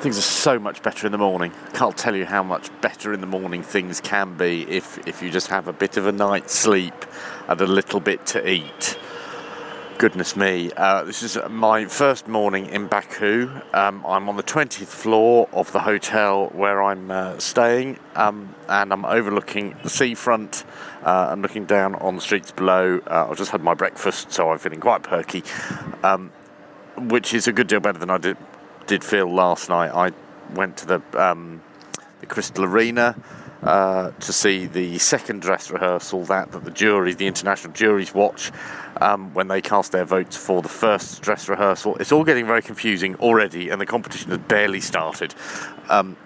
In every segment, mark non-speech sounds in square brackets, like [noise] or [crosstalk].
things are so much better in the morning. Can't tell you how much better in the morning things can be if, if you just have a bit of a night's sleep and a little bit to eat. Goodness me, uh, this is my first morning in Baku. Um, I'm on the 20th floor of the hotel where I'm uh, staying, um, and I'm overlooking the seafront uh, and looking down on the streets below. Uh, I've just had my breakfast, so I'm feeling quite perky, um, which is a good deal better than I did did feel last night. I went to the um, the Crystal Arena uh, to see the second dress rehearsal that, that the jury, the international juries, watch um, when they cast their votes for the first dress rehearsal. It's all getting very confusing already, and the competition has barely started. Um,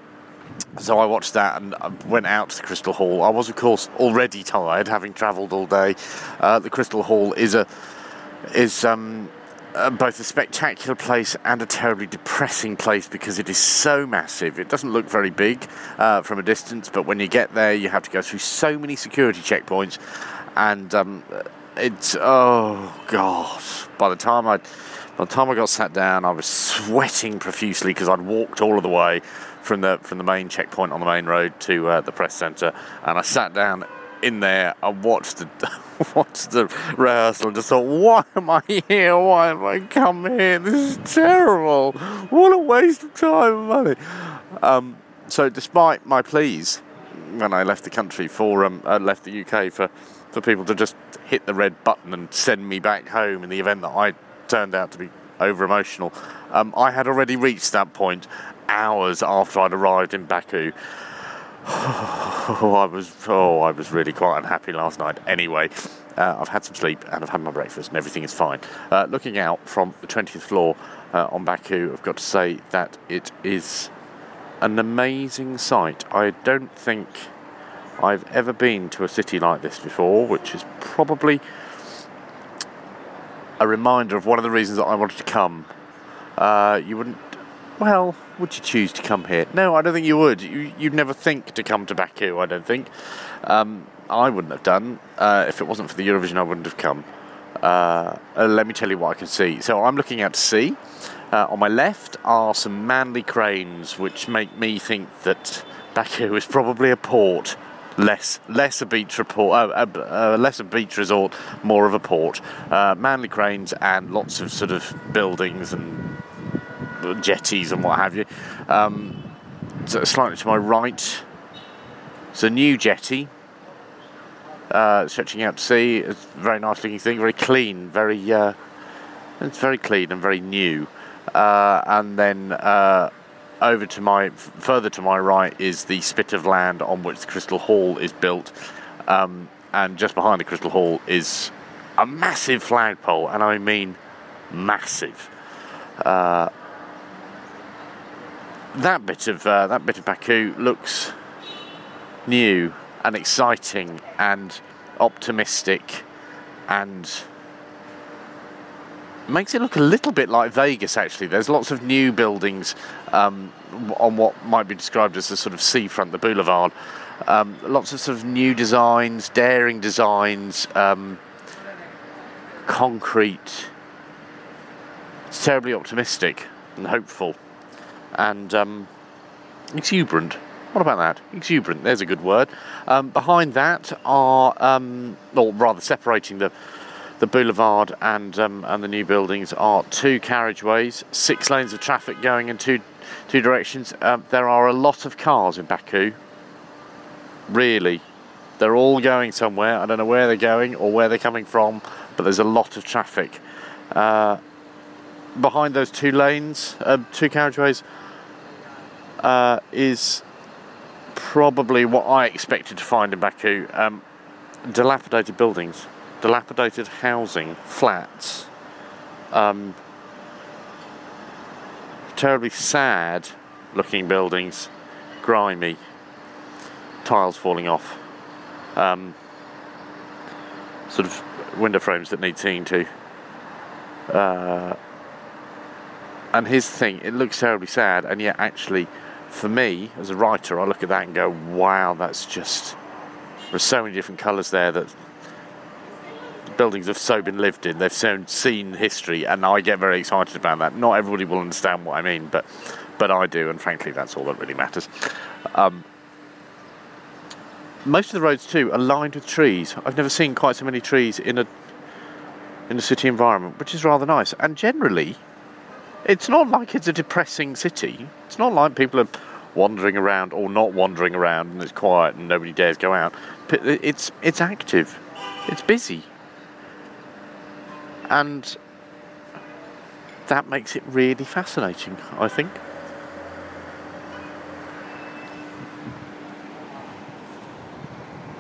so I watched that and went out to the Crystal Hall. I was, of course, already tired, having travelled all day. Uh, the Crystal Hall is a is um, uh, both a spectacular place and a terribly depressing place because it is so massive. It doesn't look very big uh, from a distance, but when you get there, you have to go through so many security checkpoints, and um, it's oh god. By the time I, by the time I got sat down, I was sweating profusely because I'd walked all of the way from the from the main checkpoint on the main road to uh, the press centre, and I sat down in there and watched the [laughs] watched the rehearsal and just thought, why am I here? Why am I come here? This is terrible. What a waste of time and money. Um, so, despite my pleas when I left the country for um, uh, left the UK for for people to just hit the red button and send me back home in the event that I turned out to be over emotional, um, I had already reached that point hours after I'd arrived in Baku. Oh, [laughs] I was oh, I was really quite unhappy last night. Anyway, uh, I've had some sleep and I've had my breakfast and everything is fine. Uh, looking out from the 20th floor uh, on Baku, I've got to say that it is an amazing sight. I don't think I've ever been to a city like this before, which is probably a reminder of one of the reasons that I wanted to come. Uh, you wouldn't well, would you choose to come here? No, I don't think you would. You, would never think to come to Baku, I don't think. Um, I wouldn't have done. Uh, if it wasn't for the Eurovision, I wouldn't have come. Uh, uh, let me tell you what I can see. So I'm looking out to sea. Uh, on my left are some manly cranes, which make me think that Baku is probably a port, less less a beach report, uh, uh, less a beach resort, more of a port. manly cranes and lots of sort of buildings and jetties and what have you. Um, so slightly to my right, it's a new jetty. Uh, stretching out to sea, it's a very nice looking thing, very clean, very uh, it's very clean and very new. Uh, and then uh, over to my further to my right is the spit of land on which the Crystal Hall is built, um, and just behind the Crystal Hall is a massive flagpole, and I mean massive. Uh, that bit of uh, that bit of Baku looks new and exciting and optimistic and makes it look a little bit like Vegas actually. There's lots of new buildings um, on what might be described as the sort of seafront, the boulevard. Um, lots of sort of new designs, daring designs, um, concrete. It's terribly optimistic and hopeful and um, exuberant. What about that? Exuberant, there's a good word. Um, behind that are, um, or rather separating the, the boulevard and, um, and the new buildings, are two carriageways, six lanes of traffic going in two, two directions. Um, there are a lot of cars in Baku, really. They're all going somewhere. I don't know where they're going or where they're coming from, but there's a lot of traffic. Uh, behind those two lanes, uh, two carriageways, uh, is probably what I expected to find in Baku. Um, dilapidated buildings, dilapidated housing, flats, um, terribly sad looking buildings, grimy, tiles falling off, um, sort of window frames that need seeing to. Uh, and his thing, it looks terribly sad, and yet actually for me as a writer, I look at that and go, wow, that's just. There's so many different colours there that buildings have so been lived in. They've so seen history, and I get very excited about that. Not everybody will understand what I mean, but but I do, and frankly, that's all that really matters. Um, most of the roads too are lined with trees. I've never seen quite so many trees in a in a city environment, which is rather nice. And generally, it's not like it's a depressing city. It's not like people are wandering around or not wandering around and it's quiet and nobody dares go out. It's it's active. It's busy. And that makes it really fascinating, I think.